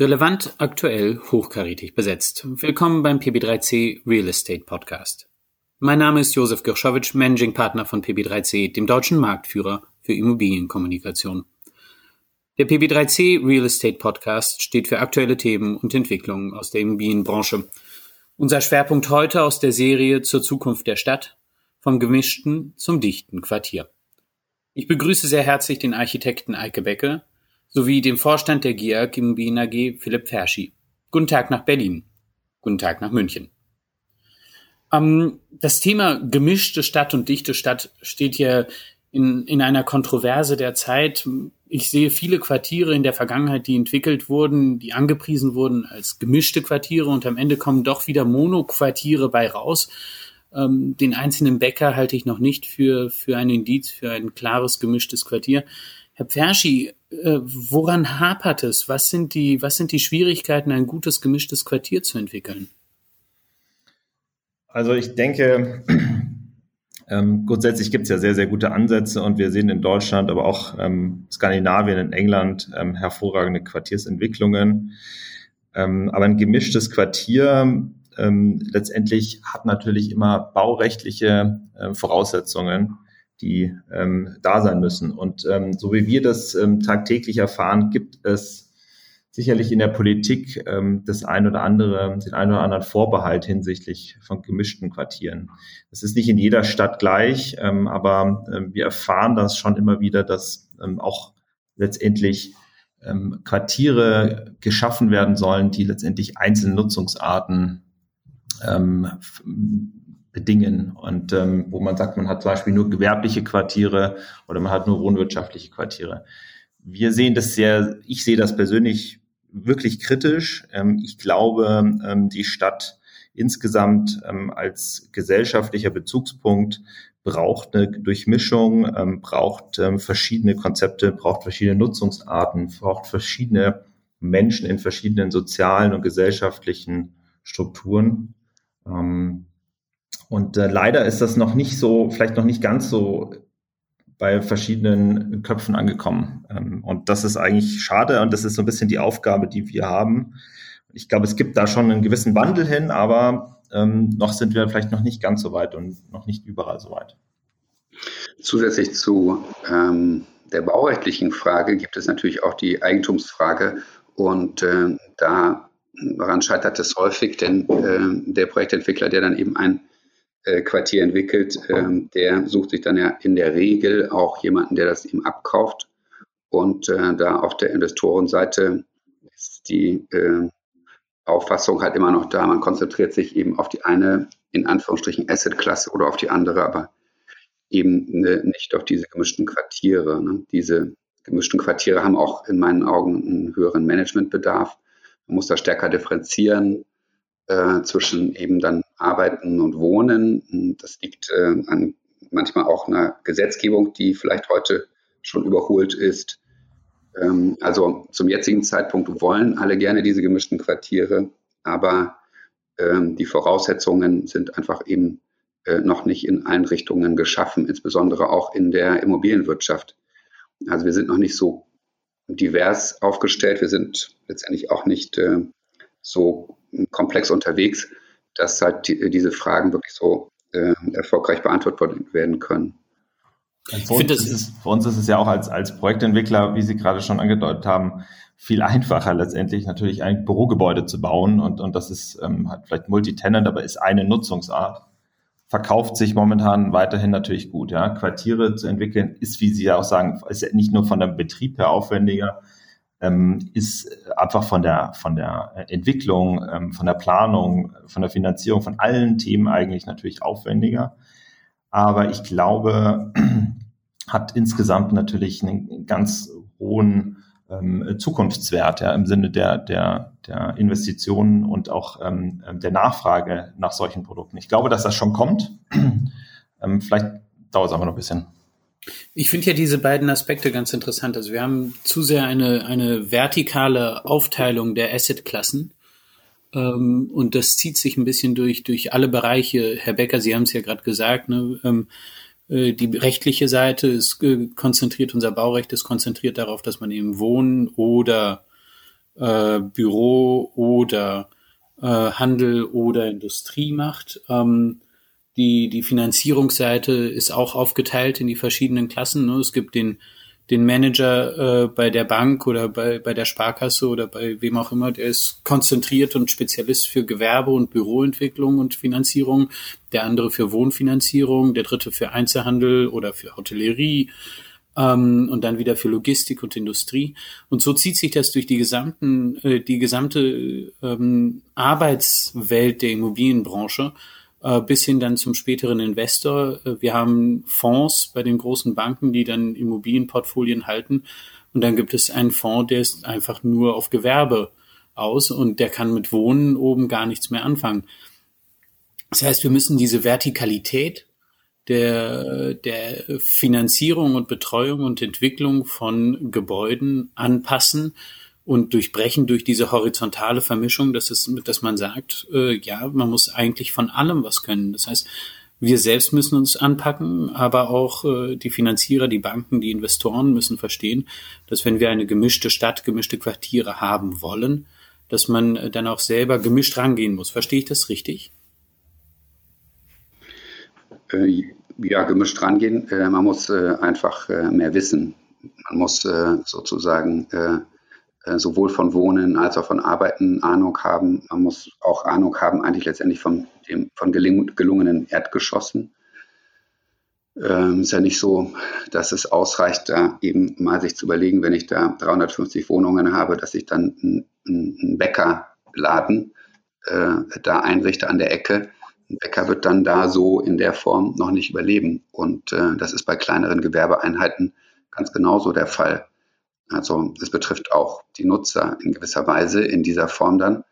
Relevant, aktuell, hochkarätig besetzt. Willkommen beim PB3C Real Estate Podcast. Mein Name ist Josef Girschowitsch, Managing Partner von PB3C, dem deutschen Marktführer für Immobilienkommunikation. Der PB3C Real Estate Podcast steht für aktuelle Themen und Entwicklungen aus der Immobilienbranche. Unser Schwerpunkt heute aus der Serie zur Zukunft der Stadt, vom gemischten zum dichten Quartier. Ich begrüße sehr herzlich den Architekten Eike Becke, sowie dem Vorstand der GIAG Immobilien AG Philipp Ferschi. Guten Tag nach Berlin. Guten Tag nach München. Ähm, das Thema gemischte Stadt und dichte Stadt steht hier in, in einer Kontroverse der Zeit. Ich sehe viele Quartiere in der Vergangenheit, die entwickelt wurden, die angepriesen wurden als gemischte Quartiere und am Ende kommen doch wieder Monoquartiere bei raus. Ähm, den einzelnen Bäcker halte ich noch nicht für, für ein Indiz, für ein klares gemischtes Quartier. Herr Pferschi, äh, woran hapert es? Was sind die, was sind die Schwierigkeiten, ein gutes gemischtes Quartier zu entwickeln? Also ich denke, ähm, grundsätzlich gibt es ja sehr, sehr gute Ansätze und wir sehen in Deutschland, aber auch ähm, Skandinavien, in England ähm, hervorragende Quartiersentwicklungen. Ähm, aber ein gemischtes Quartier ähm, letztendlich hat natürlich immer baurechtliche äh, Voraussetzungen die ähm, da sein müssen. Und ähm, so wie wir das ähm, tagtäglich erfahren, gibt es sicherlich in der Politik ähm, das ein oder andere, den ein oder anderen Vorbehalt hinsichtlich von gemischten Quartieren. Das ist nicht in jeder Stadt gleich, ähm, aber ähm, wir erfahren das schon immer wieder, dass ähm, auch letztendlich ähm, Quartiere geschaffen werden sollen, die letztendlich einzelne Nutzungsarten ähm, bedingen. Und ähm, wo man sagt, man hat zum Beispiel nur gewerbliche Quartiere oder man hat nur wohnwirtschaftliche Quartiere. Wir sehen das sehr, ich sehe das persönlich wirklich kritisch. Ähm, ich glaube, ähm, die Stadt insgesamt ähm, als gesellschaftlicher Bezugspunkt braucht eine Durchmischung, ähm, braucht ähm, verschiedene Konzepte, braucht verschiedene Nutzungsarten, braucht verschiedene Menschen in verschiedenen sozialen und gesellschaftlichen Strukturen. Ähm, und äh, leider ist das noch nicht so, vielleicht noch nicht ganz so bei verschiedenen Köpfen angekommen. Ähm, und das ist eigentlich schade und das ist so ein bisschen die Aufgabe, die wir haben. Ich glaube, es gibt da schon einen gewissen Wandel hin, aber ähm, noch sind wir vielleicht noch nicht ganz so weit und noch nicht überall so weit. Zusätzlich zu ähm, der baurechtlichen Frage gibt es natürlich auch die Eigentumsfrage und äh, daran scheitert es häufig, denn äh, der Projektentwickler, der dann eben ein Quartier entwickelt, ähm, der sucht sich dann ja in der Regel auch jemanden, der das ihm abkauft. Und äh, da auf der Investorenseite ist die äh, Auffassung halt immer noch da, man konzentriert sich eben auf die eine, in Anführungsstrichen, Asset-Klasse oder auf die andere, aber eben ne, nicht auf diese gemischten Quartiere. Ne? Diese gemischten Quartiere haben auch in meinen Augen einen höheren Managementbedarf. Man muss da stärker differenzieren äh, zwischen eben dann Arbeiten und Wohnen. Das liegt äh, an manchmal auch einer Gesetzgebung, die vielleicht heute schon überholt ist. Ähm, also zum jetzigen Zeitpunkt wollen alle gerne diese gemischten Quartiere, aber ähm, die Voraussetzungen sind einfach eben äh, noch nicht in allen Richtungen geschaffen, insbesondere auch in der Immobilienwirtschaft. Also wir sind noch nicht so divers aufgestellt. Wir sind letztendlich auch nicht äh, so komplex unterwegs, dass halt die, diese Fragen wirklich so äh, erfolgreich beantwortet werden können. Für uns, es, für uns, ist es ja auch als, als Projektentwickler, wie Sie gerade schon angedeutet haben, viel einfacher letztendlich natürlich ein Bürogebäude zu bauen und, und das ist ähm, hat vielleicht Multitenant, aber ist eine Nutzungsart. Verkauft sich momentan weiterhin natürlich gut. Ja. Quartiere zu entwickeln ist, wie Sie ja auch sagen, ist nicht nur von der Betrieb her aufwendiger, ähm, ist einfach von der, von der Entwicklung, ähm, von der Planung, von der Finanzierung, von allen Themen eigentlich natürlich aufwendiger. Aber ich glaube, hat insgesamt natürlich einen ganz hohen ähm, Zukunftswert ja, im Sinne der, der, der Investitionen und auch ähm, der Nachfrage nach solchen Produkten. Ich glaube, dass das schon kommt. ähm, vielleicht dauert es aber noch ein bisschen. Ich finde ja diese beiden Aspekte ganz interessant. Also wir haben zu sehr eine, eine vertikale Aufteilung der Assetklassen. Ähm, und das zieht sich ein bisschen durch, durch alle Bereiche. Herr Becker, Sie haben es ja gerade gesagt, ne? ähm, äh, die rechtliche Seite ist äh, konzentriert, unser Baurecht ist konzentriert darauf, dass man eben wohnen oder äh, Büro oder äh, Handel oder Industrie macht. Ähm, die, die Finanzierungsseite ist auch aufgeteilt in die verschiedenen Klassen. Ne? Es gibt den, den Manager äh, bei der Bank oder bei, bei der Sparkasse oder bei wem auch immer, der ist konzentriert und Spezialist für Gewerbe- und Büroentwicklung und Finanzierung, der andere für Wohnfinanzierung, der dritte für Einzelhandel oder für Hotellerie ähm, und dann wieder für Logistik und Industrie. Und so zieht sich das durch die gesamten, äh, die gesamte ähm, Arbeitswelt der Immobilienbranche bis hin dann zum späteren Investor. Äh, wir haben Fonds bei den großen Banken, die dann Immobilienportfolien halten. Und dann gibt es einen Fonds, der ist einfach nur auf Gewerbe aus und der kann mit Wohnen oben gar nichts mehr anfangen. Das heißt, wir müssen diese Vertikalität der, der Finanzierung und Betreuung und Entwicklung von Gebäuden anpassen und durchbrechen durch diese horizontale Vermischung, dass, es, dass man sagt, äh, ja, man muss eigentlich von allem was können. Das heißt, wir selbst müssen uns anpacken, aber auch äh, die Finanzierer, die Banken, die Investoren müssen verstehen, dass wenn wir eine gemischte Stadt, gemischte Quartiere haben wollen, dass man dann auch selber gemischt rangehen muss. Verstehe ich das richtig? Äh, ja, gemischt rangehen. Äh, man muss äh, einfach äh, mehr wissen. Man muss äh, sozusagen äh, sowohl von Wohnen als auch von Arbeiten Ahnung haben. Man muss auch Ahnung haben, eigentlich letztendlich von, dem, von gelungenen Erdgeschossen. Ähm, ist ja nicht so, dass es ausreicht, da eben mal sich zu überlegen, wenn ich da 350 Wohnungen habe, dass ich dann einen, einen Bäckerladen äh, da einrichte an der Ecke. Ein Bäcker wird dann da so in der Form noch nicht überleben. Und äh, das ist bei kleineren Gewerbeeinheiten ganz genauso der Fall. Also es betrifft auch die Nutzer in gewisser Weise in dieser Form dann.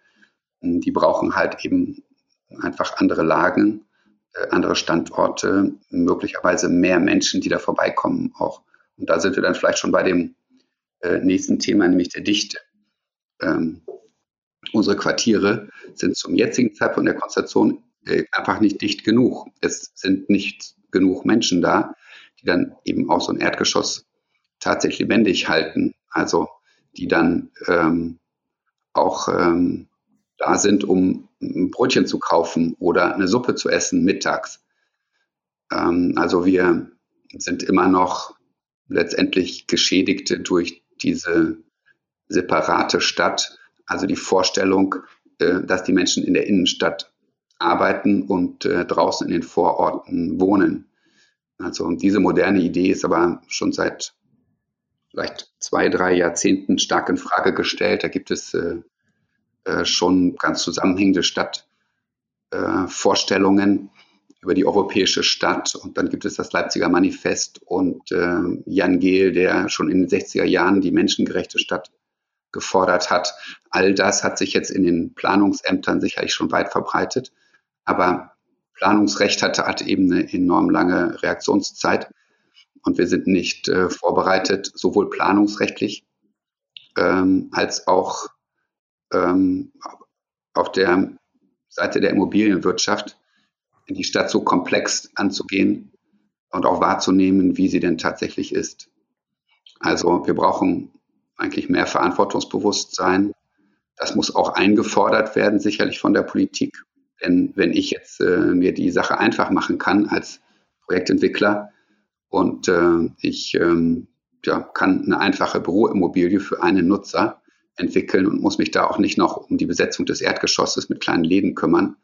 Die brauchen halt eben einfach andere Lagen, äh, andere Standorte, möglicherweise mehr Menschen, die da vorbeikommen auch. Und da sind wir dann vielleicht schon bei dem äh, nächsten Thema, nämlich der Dichte. Ähm, unsere Quartiere sind zum jetzigen Zeitpunkt der Konstellation äh, einfach nicht dicht genug. Es sind nicht genug Menschen da, die dann eben auch so ein Erdgeschoss tatsächlich lebendig halten. Also die dann ähm, auch ähm, da sind, um ein Brötchen zu kaufen oder eine Suppe zu essen mittags. Ähm, also wir sind immer noch letztendlich Geschädigte durch diese separate Stadt. Also die Vorstellung, äh, dass die Menschen in der Innenstadt arbeiten und äh, draußen in den Vororten wohnen. Also diese moderne Idee ist aber schon seit vielleicht zwei, drei Jahrzehnten stark in Frage gestellt. Da gibt es äh, äh, schon ganz zusammenhängende Stadtvorstellungen äh, über die europäische Stadt. Und dann gibt es das Leipziger Manifest und äh, Jan Gehl, der schon in den 60er Jahren die menschengerechte Stadt gefordert hat. All das hat sich jetzt in den Planungsämtern sicherlich schon weit verbreitet. Aber Planungsrecht hatte, hat eben eine enorm lange Reaktionszeit und wir sind nicht äh, vorbereitet, sowohl planungsrechtlich ähm, als auch ähm, auf der Seite der Immobilienwirtschaft die Stadt so komplex anzugehen und auch wahrzunehmen, wie sie denn tatsächlich ist. Also wir brauchen eigentlich mehr Verantwortungsbewusstsein. Das muss auch eingefordert werden, sicherlich von der Politik. Denn wenn ich jetzt äh, mir die Sache einfach machen kann als Projektentwickler, und äh, ich ähm, ja, kann eine einfache Büroimmobilie für einen Nutzer entwickeln und muss mich da auch nicht noch um die Besetzung des Erdgeschosses mit kleinen Läden kümmern.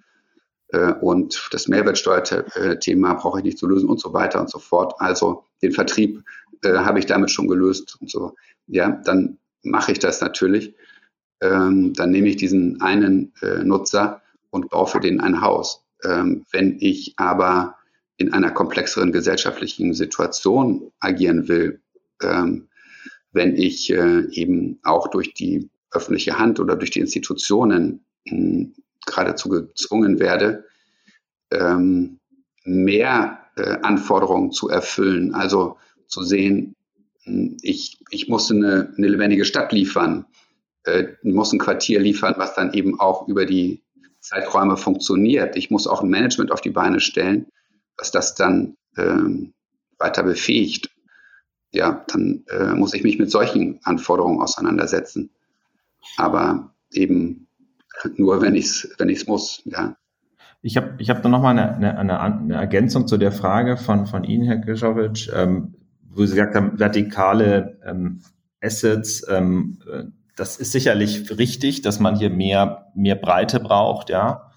Äh, und das Mehrwertsteuerthema brauche ich nicht zu lösen und so weiter und so fort. Also den Vertrieb äh, habe ich damit schon gelöst und so. Ja, dann mache ich das natürlich. Ähm, dann nehme ich diesen einen äh, Nutzer und baue für den ein Haus. Ähm, wenn ich aber in einer komplexeren gesellschaftlichen Situation agieren will, ähm, wenn ich äh, eben auch durch die öffentliche Hand oder durch die Institutionen mh, hm, geradezu gezwungen werde, ähm, mehr äh, Anforderungen zu erfüllen. Also zu sehen, mh, hm, ich, ich muss eine, eine lebendige Stadt liefern, äh, muss ein Quartier liefern, was dann eben auch über die Zeiträume funktioniert. Ich muss auch ein Management auf die Beine stellen, was das dann ähm, weiter befähigt, ja, dann äh, muss ich mich mit solchen Anforderungen auseinandersetzen. aber eben nur, wenn ich es wenn ich's muss. Ja. Ich habe ich hab da nochmal eine, eine, eine, Ergänzung zu der Frage von, von Ihnen, Herr Gischowitsch, ähm, wo Sie gesagt haben, vertikale ähm, Assets, ähm, äh, das ist sicherlich richtig, dass man hier mehr, mehr Breite braucht, ja.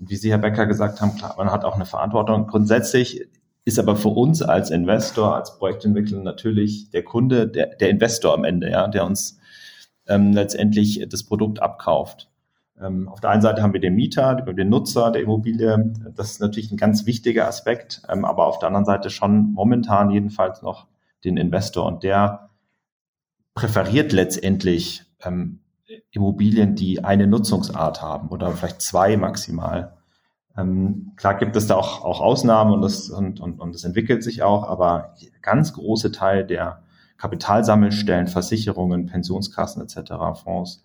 Und wie Sie, Herr Becker, gesagt haben, klar, man hat auch eine Verantwortung. Grundsätzlich ist aber für uns als Investor, als Projektentwickler natürlich der Kunde, der, der Investor am Ende, ja, der uns ähm, letztendlich das Produkt abkauft. Ähm, auf der einen Seite haben wir den Mieter, den Nutzer der Immobilie. Das ist natürlich ein ganz wichtiger Aspekt, ähm, aber auf der anderen Seite schon momentan jedenfalls noch den Investor und der präferiert letztendlich ähm, Immobilien, die eine Nutzungsart haben oder vielleicht zwei maximal. Ähm, klar gibt es da auch, auch Ausnahmen und das, und, und, und das entwickelt sich auch, aber ganz große Teil der Kapitalsammelstellen, Versicherungen, Pensionskassen etc., Fonds,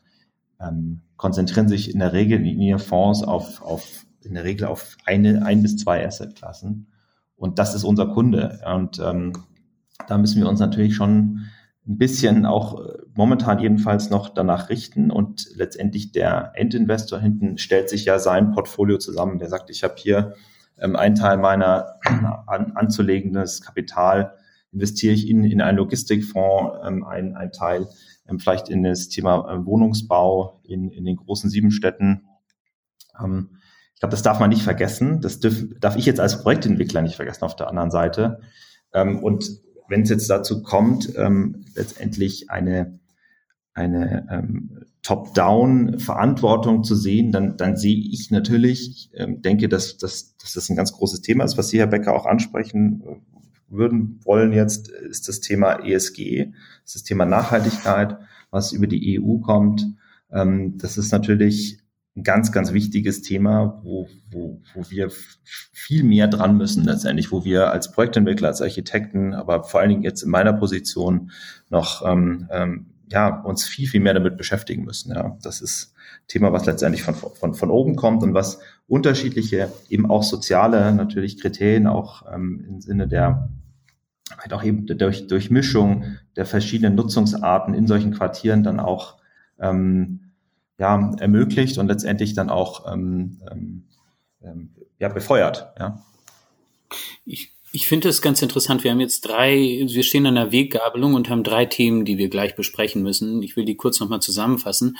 ähm, konzentrieren sich in der Regel in ihren Fonds auf, auf in der Regel auf eine, ein bis zwei Assetklassen. Und das ist unser Kunde. Und ähm, da müssen wir uns natürlich schon ein bisschen auch äh, momentan jedenfalls noch danach richten und letztendlich der Endinvestor hinten stellt sich ja sein Portfolio zusammen. Der sagt, ich habe hier ähm, einen Teil meiner an, anzulegendes Kapital, investiere ich in, in einen Logistikfonds, ähm, ein, ein Teil ähm, vielleicht in das Thema äh, Wohnungsbau in, in den großen sieben Städten. Ähm, ich glaube, das darf man nicht vergessen. Das dürf, darf ich jetzt als Projektentwickler nicht vergessen auf der anderen Seite. Ähm, und wenn es jetzt dazu kommt, ähm, letztendlich eine, eine ähm, Top-Down-Verantwortung zu sehen, dann, dann sehe ich natürlich, ich ähm, denke, dass, dass, dass das ein ganz großes Thema ist, was Sie, Herr Becker, auch ansprechen würden wollen jetzt, ist das Thema ESG, ist das Thema Nachhaltigkeit, was über die EU kommt. Ähm, das ist natürlich ein ganz, ganz wichtiges Thema, wo, wo, wo wir viel mehr dran müssen letztendlich, wo wir als Projektentwickler, als Architekten, aber vor allen Dingen jetzt in meiner Position noch ähm, ähm, ja, uns viel, viel mehr damit beschäftigen müssen. Ja. Das ist Thema, was letztendlich von, von, von oben kommt und was unterschiedliche, eben auch soziale natürlich Kriterien auch ähm, im Sinne der halt auch eben durch, durch Mischung der verschiedenen Nutzungsarten in solchen Quartieren dann auch ähm, ja, ermöglicht und letztendlich dann auch ähm, ähm, ähm, ja, befeuert. Ja. Ich, ich finde es ganz interessant. Wir haben jetzt drei, wir stehen an der Weggabelung und haben drei Themen, die wir gleich besprechen müssen. Ich will die kurz nochmal zusammenfassen.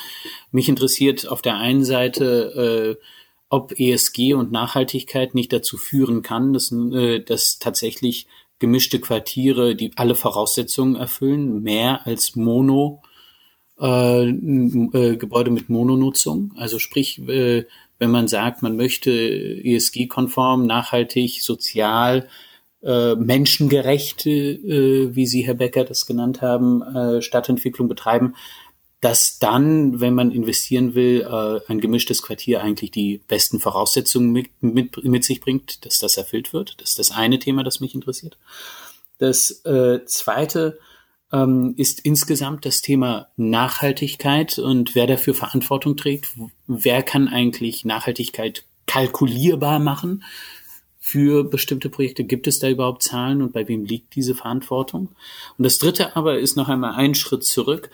Mich interessiert auf der einen Seite, äh, ob ESG und Nachhaltigkeit nicht dazu führen kann, dass, äh, dass tatsächlich gemischte Quartiere, die alle Voraussetzungen erfüllen, mehr als Mono äh, äh, Gebäude mit Mononutzung. Also sprich, äh, wenn man sagt, man möchte ESG-konform, nachhaltig, sozial, äh, menschengerecht, wie Sie, Herr Becker, das genannt haben, Stadtentwicklung betreiben, dass dann, wenn man investieren will, ein gemischtes Quartier eigentlich die besten Voraussetzungen mit, mit, mit sich bringt, dass das erfüllt wird. Das ist das eine Thema, das mich interessiert. Das zweite ähm, ist insgesamt das Thema Nachhaltigkeit und wer dafür Verantwortung trägt. Wer kann eigentlich Nachhaltigkeit kalkulierbar machen für bestimmte Projekte? Gibt es da überhaupt Zahlen und bei wem liegt diese Verantwortung? Und das dritte aber ist noch einmal ein Schritt zurück.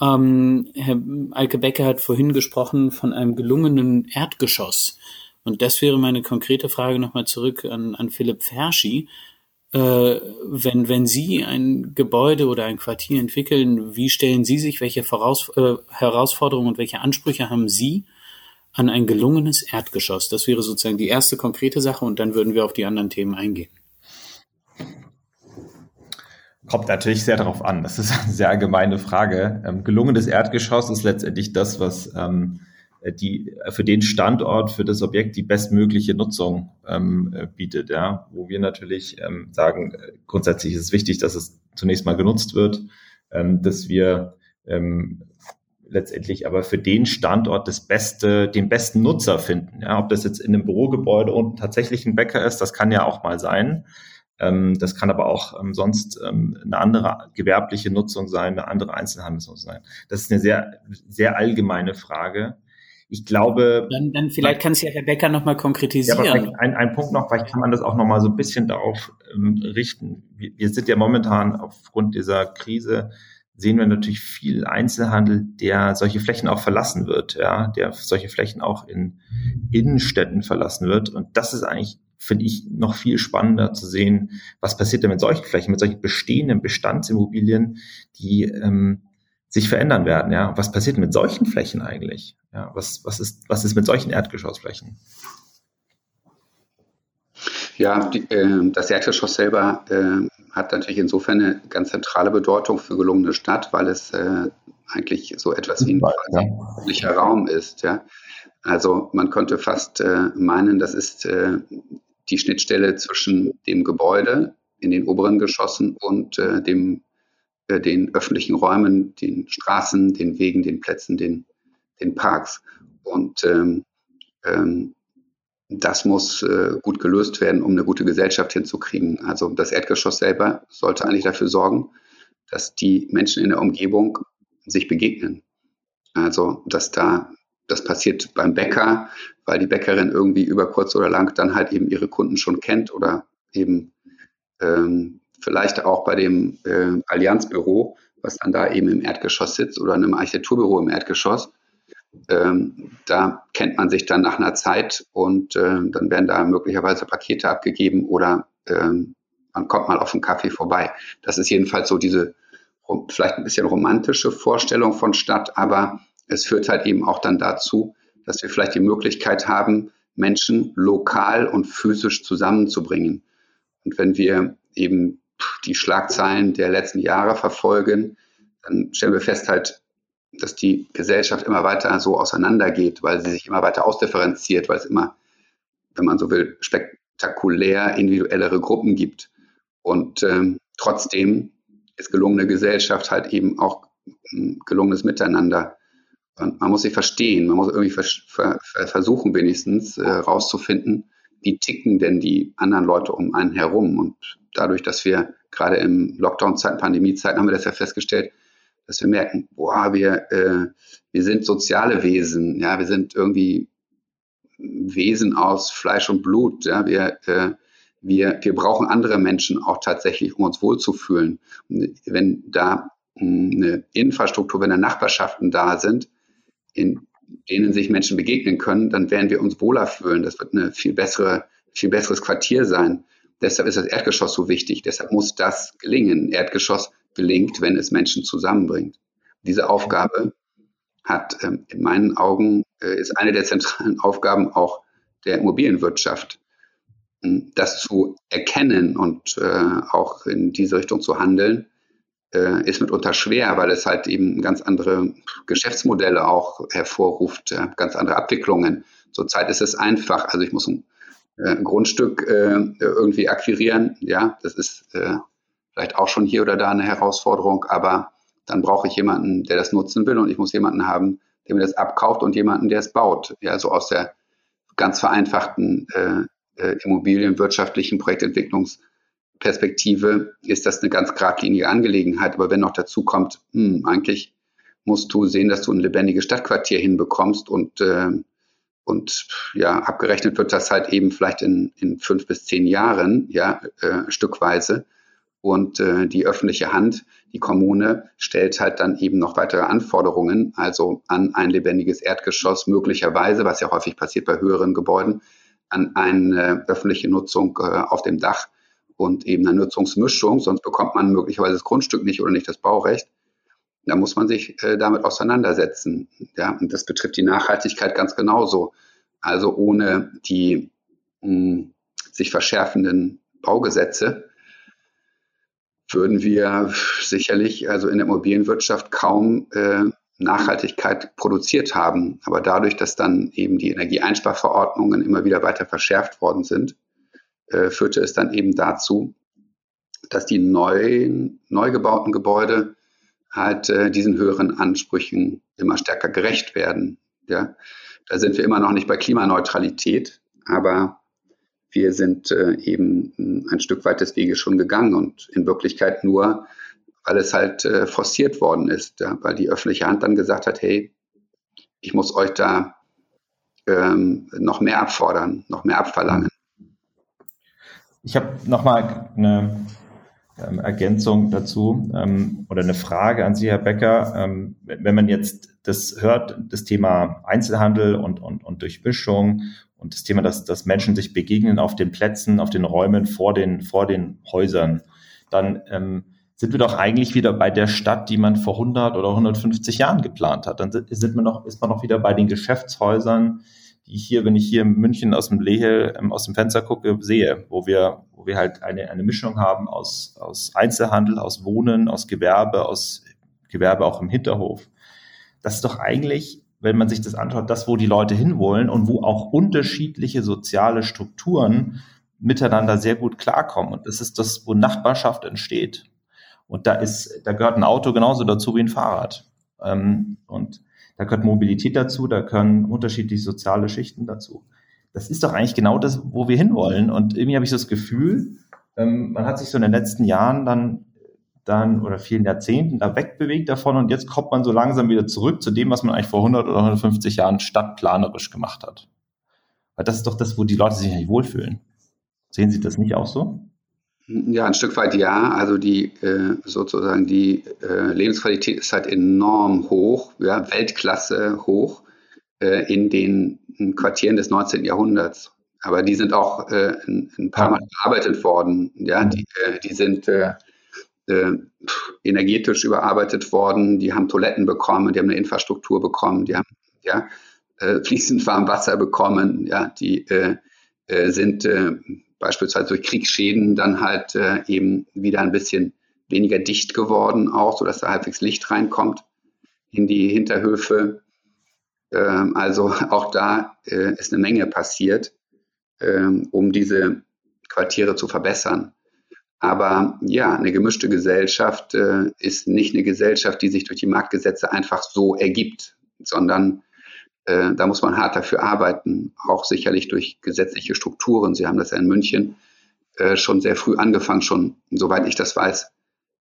Ähm, Herr Alke Becker hat vorhin gesprochen von einem gelungenen Erdgeschoss. Und das wäre meine konkrete Frage nochmal zurück an, an Philipp Ferschi wenn, wenn Sie ein Gebäude oder ein Quartier entwickeln, wie stellen Sie sich, welche Voraus äh, Herausforderungen und welche Ansprüche haben Sie an ein gelungenes Erdgeschoss? Das wäre sozusagen die erste konkrete Sache und dann würden wir auf die anderen Themen eingehen. Kommt natürlich sehr darauf an. Das ist eine sehr allgemeine Frage. Ähm, gelungenes Erdgeschoss ist letztendlich das, was ähm, äh, die äh, für den Standort, für das Objekt die bestmögliche Nutzung ähm, äh, bietet, ja, wo wir natürlich ähm, sagen, grundsätzlich ist es wichtig, dass es zunächst mal genutzt wird, ähm, dass wir ähm, letztendlich aber für den Standort das beste, den besten Nutzer finden. Ja, ob das jetzt in einem Bürogebäude und tatsächlich ein Bäcker ist, das kann ja auch mal sein. Ähm, das kann aber auch ähm, sonst ähm, eine andere gewerbliche Nutzung sein, eine andere Einzelhandelsnutzung sein. Das ist eine sehr, sehr allgemeine Frage. Ich glaube. Dann, dann vielleicht kann es ja Herr Becker nochmal konkretisieren. Ja, aber ein, ein Punkt noch, vielleicht kann man das auch nochmal so ein bisschen darauf ähm, richten. Wir, wir sind ja momentan aufgrund dieser Krise sehen wir natürlich viel Einzelhandel, der solche Flächen auch verlassen wird, ja, der solche Flächen auch in Innenstädten verlassen wird. Und das ist eigentlich, finde ich, noch viel spannender zu sehen, was passiert denn mit solchen Flächen, mit solchen bestehenden Bestandsimmobilien, die ähm, sich verändern werden, ja. Was passiert mit solchen Flächen eigentlich? Ja, was, was ist, was ist mit solchen Erdgeschossflächen? Ja, die, äh, das Erdgeschoss selber äh, hat natürlich insofern eine ganz zentrale Bedeutung für gelungene Stadt, weil es äh, eigentlich so etwas wie ein öffentlicher ja. Raum ist. Ja. Also man könnte fast äh, meinen, das ist äh, die Schnittstelle zwischen dem Gebäude in den oberen Geschossen und äh, dem, äh, den öffentlichen Räumen, den Straßen, den Wegen, den Plätzen, den, den Parks. Und ähm, ähm, das muss äh, gut gelöst werden, um eine gute Gesellschaft hinzukriegen. Also das Erdgeschoss selber sollte eigentlich dafür sorgen, dass die Menschen in der Umgebung sich begegnen. Also dass da das passiert beim Bäcker, weil die Bäckerin irgendwie über kurz oder lang dann halt eben ihre Kunden schon kennt oder eben ähm, vielleicht auch bei dem äh, Allianzbüro, was dann da eben im Erdgeschoss sitzt oder einem Architekturbüro im Erdgeschoss, ähm, da kennt man sich dann nach einer Zeit und äh, dann werden da möglicherweise Pakete abgegeben oder ähm, man kommt mal auf einen Kaffee vorbei. Das ist jedenfalls so diese vielleicht ein bisschen romantische Vorstellung von Stadt, aber es führt halt eben auch dann dazu, dass wir vielleicht die Möglichkeit haben, Menschen lokal und physisch zusammenzubringen. Und wenn wir eben die Schlagzeilen der letzten Jahre verfolgen, dann stellen wir fest halt, dass die Gesellschaft immer weiter so auseinandergeht, weil sie sich immer weiter ausdifferenziert, weil es immer, wenn man so will, spektakulär individuellere Gruppen gibt. Und ähm, trotzdem ist gelungene Gesellschaft halt eben auch ein gelungenes Miteinander. Und man muss sich verstehen, man muss irgendwie vers ver versuchen, wenigstens äh, rauszufinden, wie ticken denn die anderen Leute um einen herum. Und dadurch, dass wir gerade im Lockdown-Zeiten, Pandemie-Zeiten haben wir das ja festgestellt, dass wir merken, boah, wir, äh, wir sind soziale Wesen, ja, wir sind irgendwie Wesen aus Fleisch und Blut, ja, wir, äh, wir, wir brauchen andere Menschen auch tatsächlich, um uns wohlzufühlen. Und wenn da hm, eine Infrastruktur, wenn da Nachbarschaften da sind, in denen sich Menschen begegnen können, dann werden wir uns wohler fühlen. Das wird eine viel bessere, viel besseres Quartier sein. Deshalb ist das Erdgeschoss so wichtig. Deshalb muss das gelingen. Erdgeschoss gelingt, wenn es Menschen zusammenbringt. Diese Aufgabe hat ähm, in meinen Augen, äh, ist eine der zentralen Aufgaben auch der Immobilienwirtschaft. Hm, das zu erkennen und äh, auch in diese Richtung zu handeln, äh, ist mitunter schwer, weil es halt eben ganz andere Geschäftsmodelle auch hervorruft, ganz andere Abwicklungen. Zurzeit ist es einfach. Also ich muss ein, ein Grundstück äh, irgendwie akquirieren. Ja, das ist vielleicht auch schon hier oder da eine Herausforderung, aber dann brauche ich jemanden, der das nutzen will und ich muss jemanden haben, der mir das abkauft und jemanden, der es baut. Ja, so aus der ganz vereinfachten äh, äh, immobilienwirtschaftlichen Projektentwicklungsperspektive ist das eine ganz geradlinige Angelegenheit. Aber wenn noch dazu kommt, hm, eigentlich musst du sehen, dass du ein lebendiges Stadtquartier hinbekommst und äh, und ja, abgerechnet wird das halt eben vielleicht in, in fünf bis zehn Jahren, ja, äh, stückweise. Und äh, die öffentliche Hand, die Kommune, stellt halt dann eben noch weitere Anforderungen, also an ein lebendiges Erdgeschoss möglicherweise, was ja häufig passiert bei höheren Gebäuden, an eine öffentliche Nutzung äh, auf dem Dach und eben eine Nutzungsmischung, sonst bekommt man möglicherweise das Grundstück nicht oder nicht das Baurecht. Da muss man sich äh, damit auseinandersetzen. Ja, und das betrifft die Nachhaltigkeit ganz genauso. Also ohne die mh, sich verschärfenden Baugesetze würden wir sicherlich also in der Immobilienwirtschaft kaum äh, Nachhaltigkeit produziert haben. Aber dadurch, dass dann eben die Energieeinsparverordnungen immer wieder weiter verschärft worden sind, äh, führte es dann eben dazu, dass die neuen, neu gebauten Gebäude halt äh, diesen höheren Ansprüchen immer stärker gerecht werden. Ja, da sind wir immer noch nicht bei Klimaneutralität, aber wir sind äh, eben ein Stück weit des Weges schon gegangen und in Wirklichkeit nur, weil es halt äh, forciert worden ist, ja, weil die öffentliche Hand dann gesagt hat, hey, ich muss euch da ähm, noch mehr abfordern, noch mehr abverlangen. Ich habe nochmal eine ähm, Ergänzung dazu ähm, oder eine Frage an Sie, Herr Becker. Ähm, wenn man jetzt das hört, das Thema Einzelhandel und, und, und Durchmischung und das Thema, dass, dass Menschen sich begegnen auf den Plätzen, auf den Räumen vor den, vor den Häusern, dann ähm, sind wir doch eigentlich wieder bei der Stadt, die man vor 100 oder 150 Jahren geplant hat. Dann sind wir noch, ist man noch wieder bei den Geschäftshäusern, hier, wenn ich hier in München aus dem Lehe, ähm, aus dem Fenster gucke, sehe, wo wir, wo wir halt eine, eine Mischung haben aus, aus Einzelhandel, aus Wohnen, aus Gewerbe, aus Gewerbe auch im Hinterhof. Das ist doch eigentlich, wenn man sich das anschaut, das, wo die Leute hinwollen und wo auch unterschiedliche soziale Strukturen miteinander sehr gut klarkommen. Und das ist das, wo Nachbarschaft entsteht. Und da ist, da gehört ein Auto genauso dazu wie ein Fahrrad. Ähm, und da gehört Mobilität dazu, da können unterschiedliche soziale Schichten dazu. Das ist doch eigentlich genau das, wo wir hinwollen. Und irgendwie habe ich so das Gefühl, ähm, man hat sich so in den letzten Jahren dann, dann oder vielen Jahrzehnten da wegbewegt davon und jetzt kommt man so langsam wieder zurück zu dem, was man eigentlich vor 100 oder 150 Jahren stadtplanerisch gemacht hat. Weil das ist doch das, wo die Leute sich nicht wohlfühlen. Sehen Sie das nicht auch so? Ja, ein Stück weit ja. Also die äh, sozusagen die äh, Lebensqualität ist halt enorm hoch, ja, Weltklasse hoch äh, in den Quartieren des 19. Jahrhunderts. Aber die sind auch ein, paar Mal bearbeitet worden. Ja, die, die sind energetisch überarbeitet worden. Die haben Toiletten bekommen, die haben eine Infrastruktur bekommen, die haben ja fließend warm Wasser bekommen. Ja, die sind beispielsweise durch Kriegsschäden dann halt äh, eben wieder ein bisschen weniger dicht geworden, auch so dass da halbwegs Licht reinkommt in die Hinterhöfe. Ähm, also auch da äh, ist eine Menge passiert, ähm, um diese Quartiere zu verbessern. Aber ja, eine gemischte Gesellschaft äh, ist nicht eine Gesellschaft, die sich durch die Marktgesetze einfach so ergibt, sondern äh, da muss man hart dafür arbeiten, auch sicherlich durch gesetzliche Strukturen. Sie haben das ja in München äh, schon sehr früh angefangen, schon, soweit ich das weiß,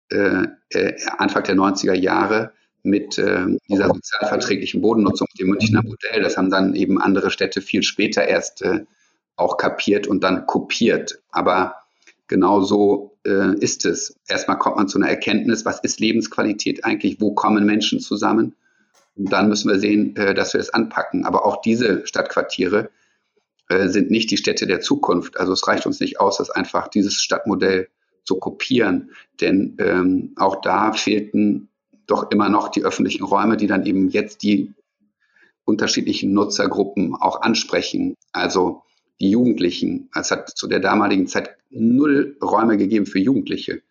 äh, äh Anfang der 90er Jahre mit äh, dieser sozialverträglichen Bodennutzung, dem Münchner Modell. Das haben dann eben andere Städte viel später erst auch kapiert und dann kopiert. Aber genau so ist es. Erstmal kommt man zu einer Erkenntnis, was ist Lebensqualität eigentlich, wo kommen Menschen zusammen und dann müssen wir sehen, äh, dass wir es anpacken. Aber auch diese Stadtquartiere äh, sind nicht die Städte der Zukunft. Also es reicht uns nicht aus, das einfach dieses Stadtmodell zu kopieren. Denn ähm, auch da fehlten doch immer noch die öffentlichen Räume, die dann eben jetzt die unterschiedlichen Nutzergruppen auch ansprechen. Also die Jugendlichen. Es hat zu der damaligen Zeit null Räume gegeben für Jugendliche.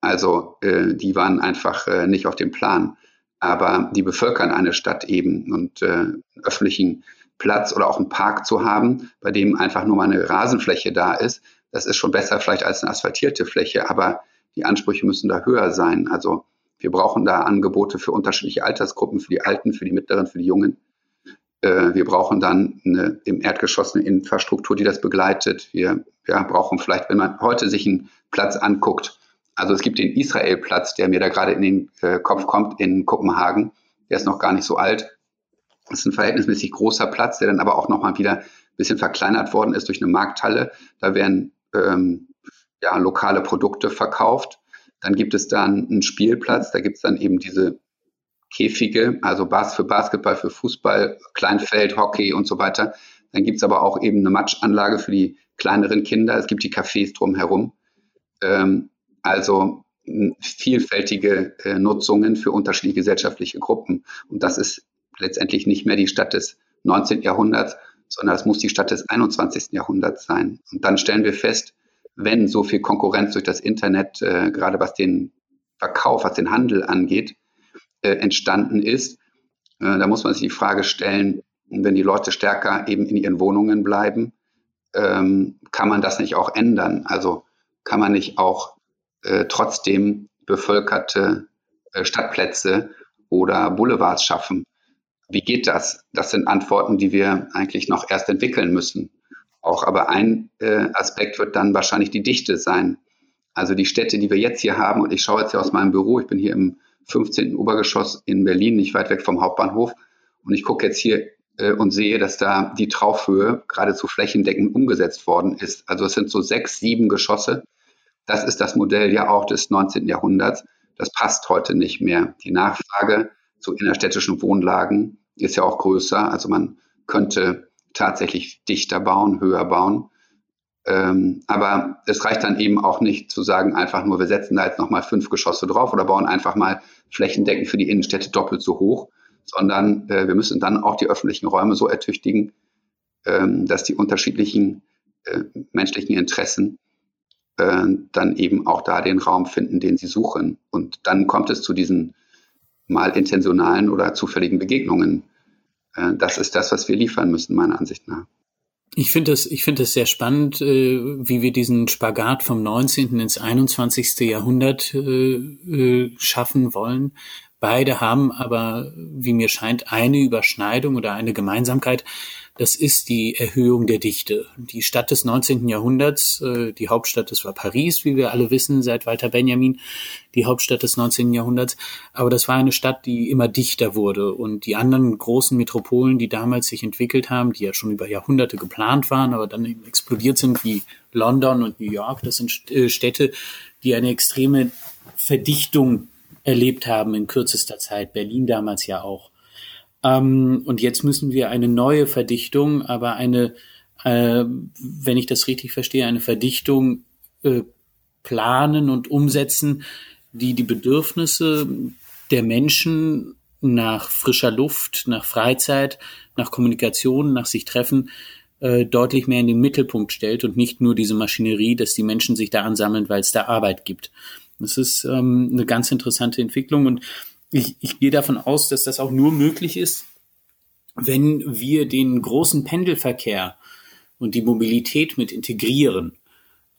Also äh, die waren einfach äh, nicht auf dem Plan aber die bevölkern eine Stadt eben und äh, öffentlichen Platz oder auch einen Park zu haben, bei dem einfach nur mal eine Rasenfläche da ist, das ist schon besser vielleicht als eine asphaltierte Fläche, aber die Ansprüche müssen da höher sein. Also wir brauchen da Angebote für unterschiedliche Altersgruppen, für die Alten, für die Mittleren, für die Jungen. Äh, wir brauchen dann eine im Erdgeschoss eine Infrastruktur, die das begleitet. Wir ja, brauchen vielleicht, wenn man heute sich einen Platz anguckt, also es gibt den Israel-Platz, der mir da gerade in den äh, Kopf kommt, in Kopenhagen. Der ist noch gar nicht so alt. Das ist ein verhältnismäßig großer Platz, der dann aber auch nochmal wieder ein bisschen verkleinert worden ist durch eine Markthalle. Da werden ähm, ja, lokale Produkte verkauft. Dann gibt es dann einen Spielplatz, da gibt es dann eben diese Käfige, also Bas für Basketball, für Fußball, Kleinfeld, Hockey und so weiter. Dann gibt es aber auch eben eine Matschanlage für die kleineren Kinder. Es gibt die Cafés drumherum. Ähm, also vielfältige äh, Nutzungen für unterschiedliche gesellschaftliche Gruppen. Und das ist letztendlich nicht mehr die Stadt des 19. Jahrhunderts, sondern es muss die Stadt des 21. Jahrhunderts sein. Und dann stellen wir fest, wenn so viel Konkurrenz durch das Internet, äh, gerade was den Verkauf, was den Handel angeht, äh, entstanden ist, äh, da muss man sich die Frage stellen, wenn die Leute stärker eben in ihren Wohnungen bleiben, ähm, kann man das nicht auch ändern? Also kann man nicht auch äh, trotzdem bevölkerte äh, Stadtplätze oder Boulevards schaffen. Wie geht das? Das sind Antworten, die wir eigentlich noch erst entwickeln müssen. Auch aber ein äh, Aspekt wird dann wahrscheinlich die Dichte sein. Also die Städte, die wir jetzt hier haben, und ich schaue jetzt hier aus meinem Büro, ich bin hier im 15. Obergeschoss in Berlin, nicht weit weg vom Hauptbahnhof, und ich gucke jetzt hier äh, und sehe, dass da die Traufhöhe geradezu flächendeckend umgesetzt worden ist. Also es sind so sechs, sieben Geschosse, das ist das Modell ja auch des 19. Jahrhunderts. Das passt heute nicht mehr. Die Nachfrage zu innerstädtischen Wohnlagen ist ja auch größer. Also man könnte tatsächlich dichter bauen, höher bauen. Ähm, aber es reicht dann eben auch nicht zu sagen, einfach nur, wir setzen da jetzt nochmal fünf Geschosse drauf oder bauen einfach mal flächendeckend für die Innenstädte doppelt so hoch, sondern äh, wir müssen dann auch die öffentlichen Räume so ertüchtigen, ähm, dass die unterschiedlichen äh, menschlichen Interessen äh, dann eben auch da den Raum finden, den sie suchen. Und dann kommt es zu diesen mal intentionalen oder zufälligen Begegnungen. Äh, das ist das, was wir liefern müssen, meiner Ansicht nach. Ich finde es, ich finde es sehr spannend, äh, wie wir diesen Spagat vom 19. ins 21. Jahrhundert äh, äh, schaffen wollen. Beide haben aber, wie mir scheint, eine Überschneidung oder eine Gemeinsamkeit. Das ist die Erhöhung der Dichte. Die Stadt des 19. Jahrhunderts, äh, die Hauptstadt, das war Paris, wie wir alle wissen, seit Walter Benjamin, die Hauptstadt des 19. Jahrhunderts. Aber das war eine Stadt, die immer dichter wurde. Und die anderen großen Metropolen, die damals sich entwickelt haben, die ja schon über Jahrhunderte geplant waren, aber dann eben explodiert sind, wie London und New York, das sind äh, Städte, die eine extreme Verdichtung erlebt haben in kürzester Zeit. Berlin damals ja auch. Ähm, und jetzt müssen wir eine neue Verdichtung, aber eine, äh, wenn ich das richtig verstehe, eine Verdichtung äh, planen und umsetzen, die die Bedürfnisse der Menschen nach frischer Luft, nach Freizeit, nach Kommunikation, nach sich treffen, äh, deutlich mehr in den Mittelpunkt stellt und nicht nur diese Maschinerie, dass die Menschen sich da ansammeln, weil es da Arbeit gibt. Das ist ähm, eine ganz interessante Entwicklung und ich, ich gehe davon aus, dass das auch nur möglich ist, wenn wir den großen Pendelverkehr und die Mobilität mit integrieren.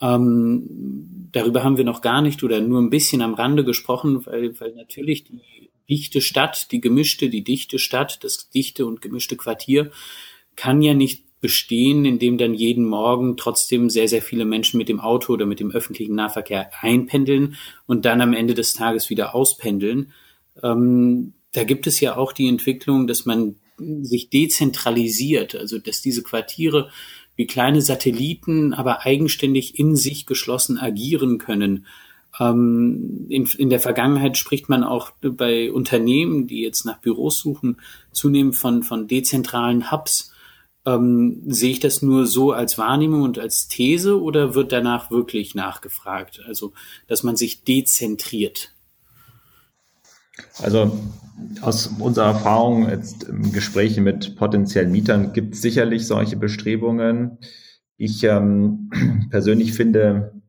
Ähm, darüber haben wir noch gar nicht oder nur ein bisschen am Rande gesprochen, weil, weil natürlich die dichte Stadt, die gemischte, die dichte Stadt, das dichte und gemischte Quartier kann ja nicht bestehen, indem dann jeden Morgen trotzdem sehr, sehr viele Menschen mit dem Auto oder mit dem öffentlichen Nahverkehr einpendeln und dann am Ende des Tages wieder auspendeln, ähm, da gibt es ja auch die Entwicklung, dass man sich dezentralisiert, also dass diese Quartiere wie kleine Satelliten, aber eigenständig in sich geschlossen agieren können. Ähm, in, in der Vergangenheit spricht man auch bei Unternehmen, die jetzt nach Büros suchen, zunehmend von, von dezentralen Hubs. Ähm, sehe ich das nur so als Wahrnehmung und als These oder wird danach wirklich nachgefragt? Also, dass man sich dezentriert. Also aus unserer Erfahrung jetzt im Gespräch mit potenziellen Mietern gibt es sicherlich solche Bestrebungen. Ich ähm, persönlich finde,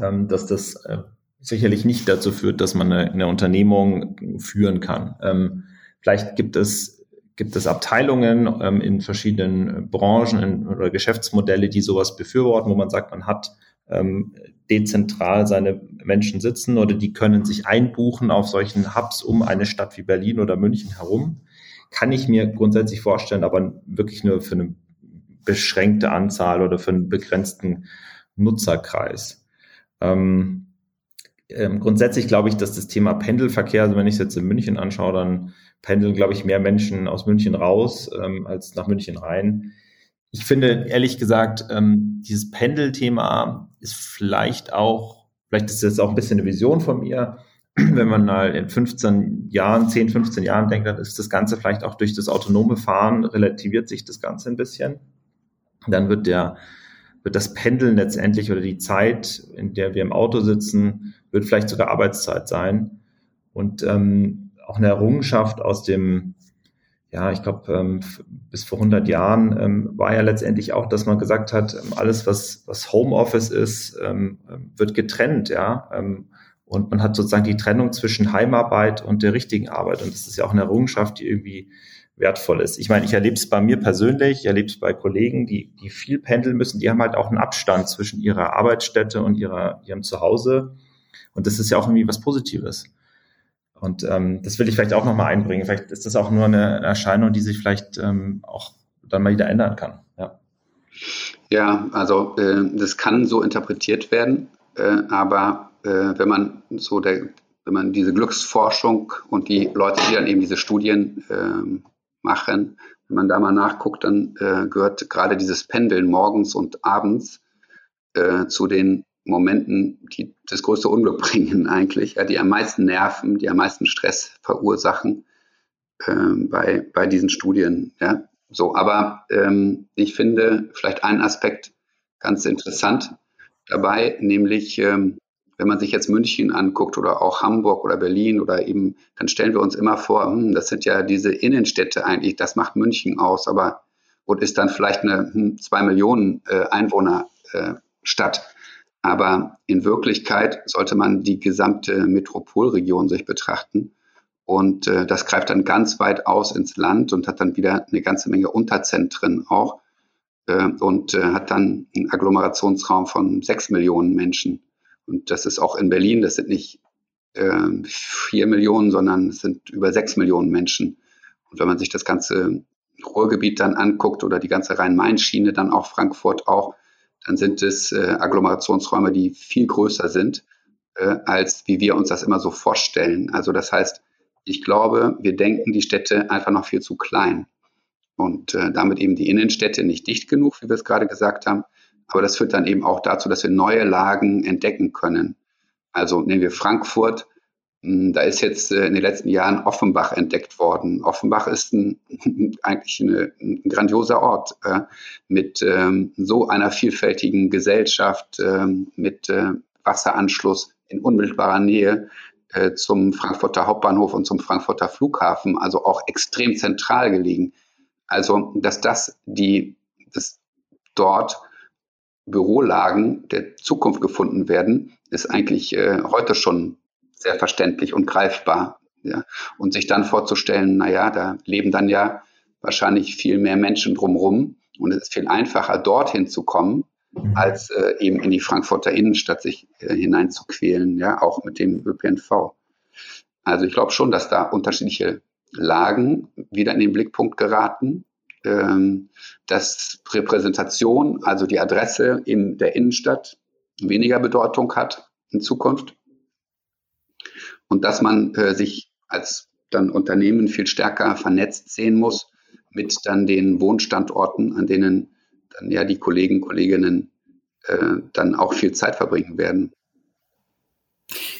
ähm, dass das äh, sicherlich nicht dazu führt, dass man eine, eine Unternehmung führen kann. Ähm, vielleicht gibt es gibt es Abteilungen ähm, in verschiedenen Branchen in, oder Geschäftsmodelle, die sowas befürworten, wo man sagt, man hat ähm, dezentral seine Menschen sitzen oder die können sich einbuchen auf solchen Hubs um eine Stadt wie Berlin oder München herum. Kann ich mir grundsätzlich vorstellen, aber wirklich nur für eine beschränkte Anzahl oder für einen begrenzten Nutzerkreis. Ähm, ähm, grundsätzlich glaube ich, dass das Thema Pendelverkehr, also wenn ich es jetzt in München anschaue, dann pendeln, glaube ich, mehr Menschen aus München raus ähm, als nach München rein. Ich finde, ehrlich gesagt, ähm, dieses Pendelthema ist vielleicht auch, vielleicht ist das auch ein bisschen eine Vision von mir, wenn man mal in 15 Jahren, 10, 15 Jahren denkt, dann ist das Ganze vielleicht auch durch das autonome Fahren, relativiert sich das Ganze ein bisschen. Dann wird der, wird das Pendeln letztendlich oder die Zeit, in der wir im Auto sitzen, wird vielleicht sogar Arbeitszeit sein. Und ähm, auch eine Errungenschaft aus dem ja, ich glaube, ähm, bis vor 100 Jahren ähm, war ja letztendlich auch, dass man gesagt hat, ähm, alles, was, was Homeoffice ist, ähm, wird getrennt, ja. Ähm, und man hat sozusagen die Trennung zwischen Heimarbeit und der richtigen Arbeit. Und das ist ja auch eine Errungenschaft, die irgendwie wertvoll ist. Ich meine, ich erlebe es bei mir persönlich, ich erlebe es bei Kollegen, die, die viel pendeln müssen, die haben halt auch einen Abstand zwischen ihrer Arbeitsstätte und ihrer, ihrem Zuhause. Und das ist ja auch irgendwie was Positives. Und ähm, das will ich vielleicht auch nochmal einbringen. Vielleicht ist das auch nur eine Erscheinung, die sich vielleicht ähm, auch dann mal wieder ändern kann. Ja, ja also äh, das kann so interpretiert werden, äh, aber äh, wenn man so der, wenn man diese Glücksforschung und die Leute, die dann eben diese Studien äh, machen, wenn man da mal nachguckt, dann äh, gehört gerade dieses Pendeln morgens und abends äh, zu den Momenten, die das größte Unglück bringen eigentlich, ja, die am meisten nerven, die am meisten Stress verursachen äh, bei, bei diesen Studien. Ja. So, aber ähm, ich finde vielleicht einen Aspekt ganz interessant dabei, nämlich ähm, wenn man sich jetzt München anguckt oder auch Hamburg oder Berlin oder eben, dann stellen wir uns immer vor, hm, das sind ja diese Innenstädte eigentlich, das macht München aus, aber und ist dann vielleicht eine hm, zwei Millionen äh, Einwohner äh, Stadt. Aber in Wirklichkeit sollte man die gesamte Metropolregion sich betrachten. Und äh, das greift dann ganz weit aus ins Land und hat dann wieder eine ganze Menge Unterzentren auch äh, und äh, hat dann einen Agglomerationsraum von sechs Millionen Menschen. Und das ist auch in Berlin, das sind nicht äh, vier Millionen, sondern es sind über sechs Millionen Menschen. Und wenn man sich das ganze Ruhrgebiet dann anguckt oder die ganze Rhein-Main-Schiene, dann auch Frankfurt auch, dann sind es äh, Agglomerationsräume, die viel größer sind, äh, als wie wir uns das immer so vorstellen. Also das heißt, ich glaube, wir denken die Städte einfach noch viel zu klein und äh, damit eben die Innenstädte nicht dicht genug, wie wir es gerade gesagt haben. Aber das führt dann eben auch dazu, dass wir neue Lagen entdecken können. Also nehmen wir Frankfurt. Hm, da ist jetzt äh, in den letzten Jahren Offenbach entdeckt worden. Offenbach ist ein, eigentlich eine, ein grandioser Ort äh, mit ähm, so einer vielfältigen Gesellschaft, äh, mit äh, Wasseranschluss in unmittelbarer Nähe äh, zum Frankfurter Hauptbahnhof und zum Frankfurter Flughafen, also auch extrem zentral gelegen. Also, dass das die, dass dort Bürolagen der Zukunft gefunden werden, ist eigentlich äh, heute schon sehr verständlich und greifbar. Ja. Und sich dann vorzustellen, na ja, da leben dann ja wahrscheinlich viel mehr Menschen drumherum und es ist viel einfacher, dorthin zu kommen, mhm. als äh, eben in die Frankfurter Innenstadt sich äh, hineinzuquälen, ja, auch mit dem ÖPNV. Also ich glaube schon, dass da unterschiedliche Lagen wieder in den Blickpunkt geraten, ähm, dass Repräsentation, also die Adresse in der Innenstadt, weniger Bedeutung hat in Zukunft und dass man äh, sich als dann Unternehmen viel stärker vernetzt sehen muss mit dann den Wohnstandorten, an denen dann ja die Kollegen, Kolleginnen äh, dann auch viel Zeit verbringen werden.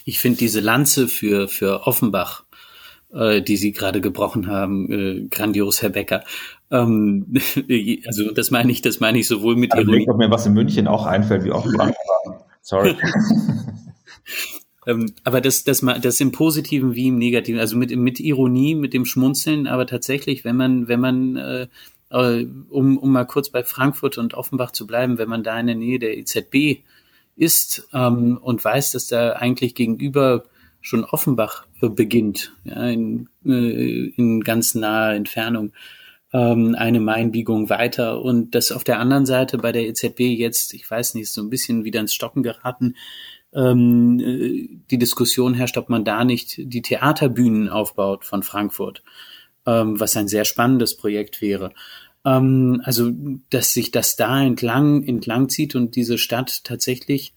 Ich finde diese Lanze für, für Offenbach, äh, die Sie gerade gebrochen haben, äh, grandios, Herr Becker. Ähm, also das meine ich, das meine ich sowohl mit also Ironie. Ob mir was in München auch einfällt wie Offenbach. Sorry. Ähm, aber das, das, das im Positiven wie im Negativen, also mit, mit Ironie, mit dem Schmunzeln, aber tatsächlich, wenn man, wenn man, äh, äh, um, um mal kurz bei Frankfurt und Offenbach zu bleiben, wenn man da in der Nähe der EZB ist ähm, und weiß, dass da eigentlich gegenüber schon Offenbach äh, beginnt, ja, in, äh, in ganz naher Entfernung, ähm, eine Mainbiegung weiter und das auf der anderen Seite bei der EZB jetzt, ich weiß nicht, so ein bisschen wieder ins Stocken geraten, ähm, äh, die Diskussion herrscht, ob man da nicht die Theaterbühnen aufbaut von Frankfurt, ähm, was ein sehr spannendes Projekt wäre. Ähm, also, dass sich das da entlang, entlang zieht und diese Stadt tatsächlich,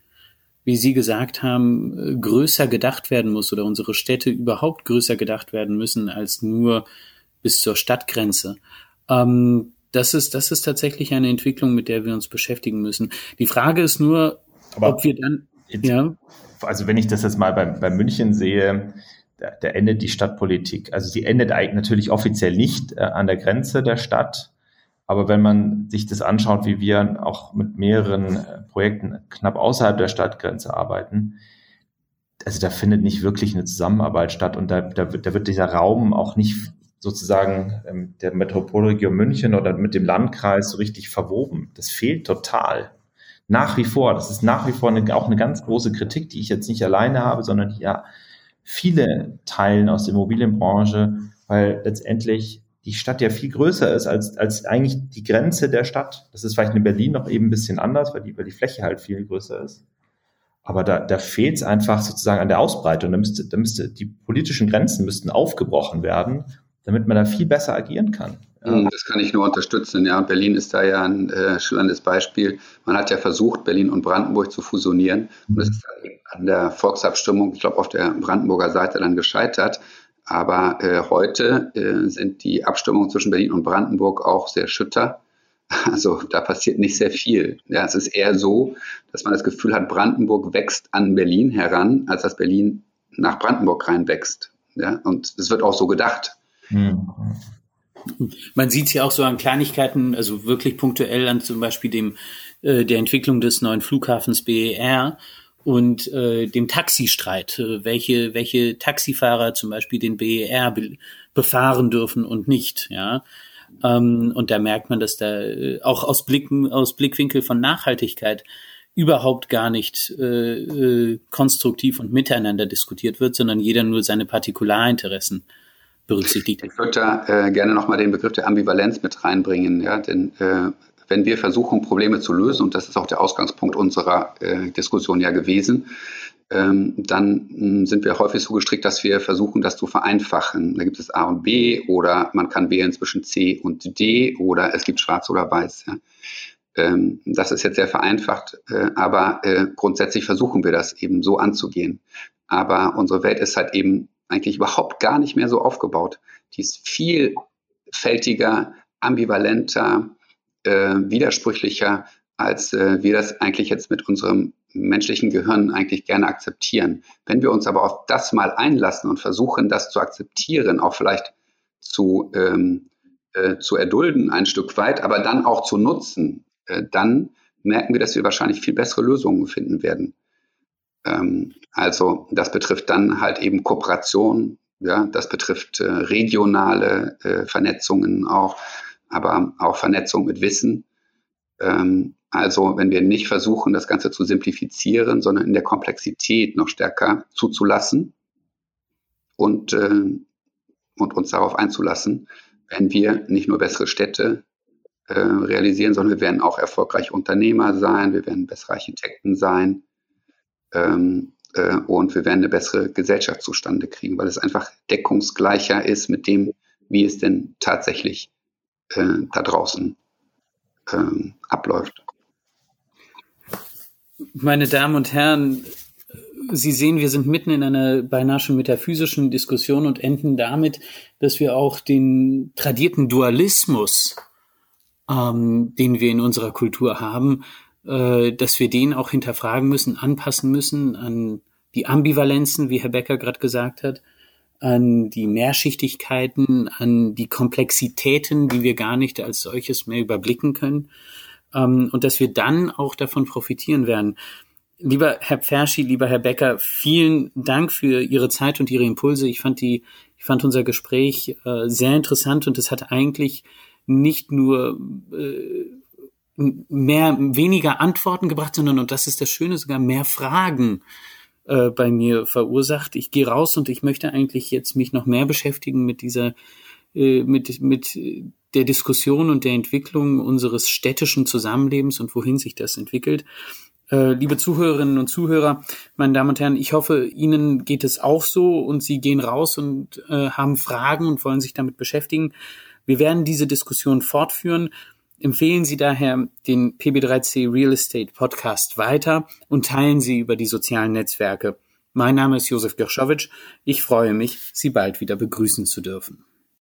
wie Sie gesagt haben, äh, größer gedacht werden muss oder unsere Städte überhaupt größer gedacht werden müssen als nur bis zur Stadtgrenze. Ähm, das ist, das ist tatsächlich eine Entwicklung, mit der wir uns beschäftigen müssen. Die Frage ist nur, Aber ob wir dann Jetzt, ja. Also wenn ich das jetzt mal bei, bei München sehe, da, da endet die Stadtpolitik. Also sie endet eigentlich natürlich offiziell nicht äh, an der Grenze der Stadt. Aber wenn man sich das anschaut, wie wir auch mit mehreren äh, Projekten knapp außerhalb der Stadtgrenze arbeiten, also da findet nicht wirklich eine Zusammenarbeit statt und da, da, wird, da wird dieser Raum auch nicht sozusagen ähm, der Metropolregion München oder mit dem Landkreis so richtig verwoben. Das fehlt total nach wie vor, das ist nach wie vor eine, auch eine ganz große Kritik, die ich jetzt nicht alleine habe, sondern die ja viele teilen aus der Immobilienbranche, weil letztendlich die Stadt ja viel größer ist als, als eigentlich die Grenze der Stadt. Das ist vielleicht in Berlin noch eben ein bisschen anders, weil die, weil die Fläche halt viel größer ist. Aber da, da fehlt es einfach sozusagen an der Ausbreitung. Da müsste, da müsste, die politischen Grenzen müssten aufgebrochen werden, damit man da viel besser agieren kann. Ja. Hm, das kann ich nur unterstützen. Ja, Berlin ist da ja ein äh, schillendes Beispiel. Man hat ja versucht, Berlin und Brandenburg zu fusionieren. Und es ist an der Volksabstimmung, ich glaube, auf der Brandenburger Seite dann gescheitert. Aber äh, heute äh, sind die Abstimmungen zwischen Berlin und Brandenburg auch sehr schütter. Also da passiert nicht sehr viel. Ja, es ist eher so, dass man das Gefühl hat, Brandenburg wächst an Berlin heran, als dass Berlin nach Brandenburg reinwächst. Ja, und es wird auch so gedacht. Mhm. Man sieht es ja auch so an Kleinigkeiten, also wirklich punktuell an zum Beispiel dem äh, der Entwicklung des neuen Flughafens BER und äh, dem Taxistreit, äh, welche welche Taxifahrer zum Beispiel den BER be befahren dürfen und nicht, ja. Ähm, und da merkt man, dass da äh, auch aus Blicken aus Blickwinkel von Nachhaltigkeit überhaupt gar nicht äh, äh, konstruktiv und miteinander diskutiert wird, sondern jeder nur seine Partikularinteressen berücksichtigt. Ich würde da äh, gerne nochmal den Begriff der Ambivalenz mit reinbringen, ja, denn äh, wenn wir versuchen, Probleme zu lösen, und das ist auch der Ausgangspunkt unserer äh, Diskussion ja gewesen, ähm, dann mh, hm, sind wir häufig so gestrickt, dass wir versuchen, das zu vereinfachen. Da gibt es A und B oder man kann wählen zwischen C und D oder es gibt Schwarz oder Weiß. Ja. Ähm, das ist jetzt sehr vereinfacht, äh, aber äh, grundsätzlich versuchen wir das eben so anzugehen. Aber unsere Welt ist halt eben eigentlich überhaupt gar nicht mehr so aufgebaut. Die ist vielfältiger, ambivalenter, äh, widersprüchlicher, als äh, wir das eigentlich jetzt mit unserem menschlichen Gehirn eigentlich gerne akzeptieren. Wenn wir uns aber auf das mal einlassen und versuchen, das zu akzeptieren, auch vielleicht zu, ähm, äh, zu erdulden ein Stück weit, aber dann auch zu nutzen, äh, dann merken wir, dass wir wahrscheinlich viel bessere Lösungen finden werden. Ähm, also das betrifft dann halt eben Kooperation, ja, das betrifft äh, regionale äh, Vernetzungen auch, aber auch Vernetzung mit Wissen. Ähm, also wenn wir nicht versuchen, das Ganze zu simplifizieren, sondern in der Komplexität noch stärker zuzulassen und, äh, und uns darauf einzulassen, wenn wir nicht nur bessere Städte äh, realisieren, sondern wir werden auch erfolgreich Unternehmer sein, wir werden bessere Architekten sein ähm, äh, und wir werden eine bessere Gesellschaft zustande kriegen, weil es einfach deckungsgleicher ist mit dem, wie es denn tatsächlich äh, da draußen ähm, abläuft. Meine Damen und Herren, Sie sehen, wir sind mitten in einer beinahe schon metaphysischen Diskussion und enden damit, dass wir auch den tradierten Dualismus ähm, den wir in unserer Kultur haben, äh, dass wir den auch hinterfragen müssen, anpassen müssen an die Ambivalenzen, wie Herr Becker gerade gesagt hat, an die Mehrschichtigkeiten, an die Komplexitäten, die wir gar nicht als solches mehr überblicken können, ähm, und dass wir dann auch davon profitieren werden. Lieber Herr Pferschi, lieber Herr Becker, vielen Dank für Ihre Zeit und Ihre Impulse. Ich fand die, ich fand unser Gespräch äh, sehr interessant und es hat eigentlich nicht nur äh, mehr, weniger Antworten gebracht, sondern, und das ist das Schöne, sogar mehr Fragen äh, bei mir verursacht. Ich gehe raus und ich möchte eigentlich jetzt mich noch mehr beschäftigen mit dieser, äh, mit, mit der Diskussion und der Entwicklung unseres städtischen Zusammenlebens und wohin sich das entwickelt. Äh, liebe Zuhörerinnen und Zuhörer, meine Damen und Herren, ich hoffe, Ihnen geht es auch so und Sie gehen raus und äh, haben Fragen und wollen sich damit beschäftigen. Wir werden diese Diskussion fortführen. Empfehlen Sie daher den PB3C Real Estate Podcast weiter und teilen Sie über die sozialen Netzwerke. Mein Name ist Josef Gershowitsch. Ich freue mich, Sie bald wieder begrüßen zu dürfen.